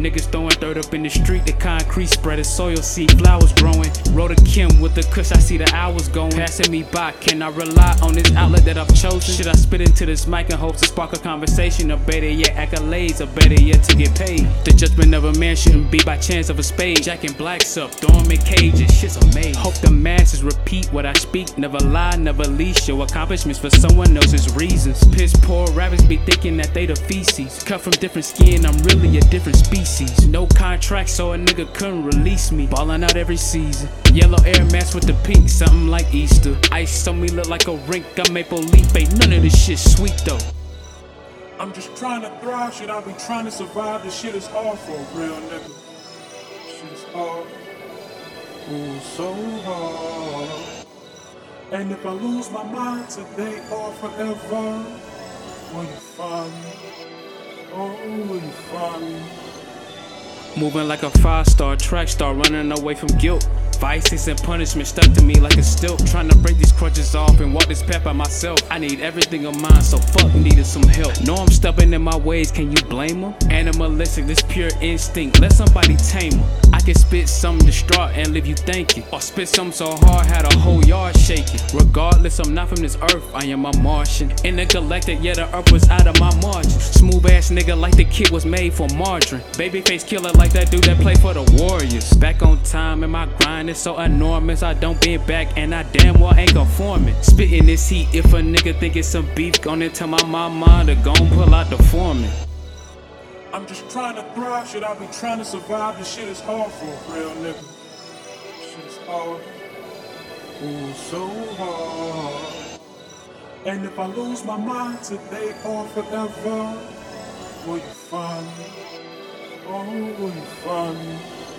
Niggas throwing dirt up in the street, the concrete spreading soil seed, flowers growing. Rhoda Kim with the kush, I see the hours going. Passing me by, can I rely on this outlet that I've chosen? Should I spit into this mic and hope to spark a conversation? Or better yet, accolades, or better yet, to get paid? The judgment of a man shouldn't be by chance of a spade. Jacking blacks up, throwing in cages, shit's amazing. Hope the masses repeat what I speak, never lie, never leash. Show accomplishments for someone else's reasons. Piss poor rappers be thinking that they the feces. Cut from different skin, I'm really a different species. No contract, so a nigga couldn't release me. Ballin' out every season. Yellow Air Max with the pink, something like Easter. Ice on me look like a rink, I'm maple leaf, ain't none of this shit sweet though. I'm just trying to thrive, shit. I be trying to survive. This shit is hard for a real nigga. Shit is hard. Ooh, so hard. And if I lose my mind today or forever, will you find me? Oh, will you find me? Moving like a five star track star, running away from guilt. Vices and punishment stuck to me like a stilt. Trying to break these crutches off and walk this path by myself. I need everything of mine, so fuck needed some help. Know I'm stubborn in my ways, can you blame them? Animalistic, this pure instinct. Let somebody tame them. I can spit something distraught and leave you thinking. Or spit something so hard, had a whole yard shaking. Regardless, I'm not from this earth, I am a Martian. Intergalactic, yeah, the earth was out of my margin. Smooth ass nigga like the kid was made for margarine. Babyface killer like that dude that play for the Warriors. Back on time and my grind is so enormous. I don't bend back and I damn well ain't conforming. Spitting this heat, if a nigga think it's some beef, gonna tell my mama to gon' pull out the foreman. I'm just trying to thrive, Should I be trying to survive. This shit is hard for a real nigga. Shit is hard. Ooh, so hard. And if I lose my mind today or forever, find me? Oh, find me?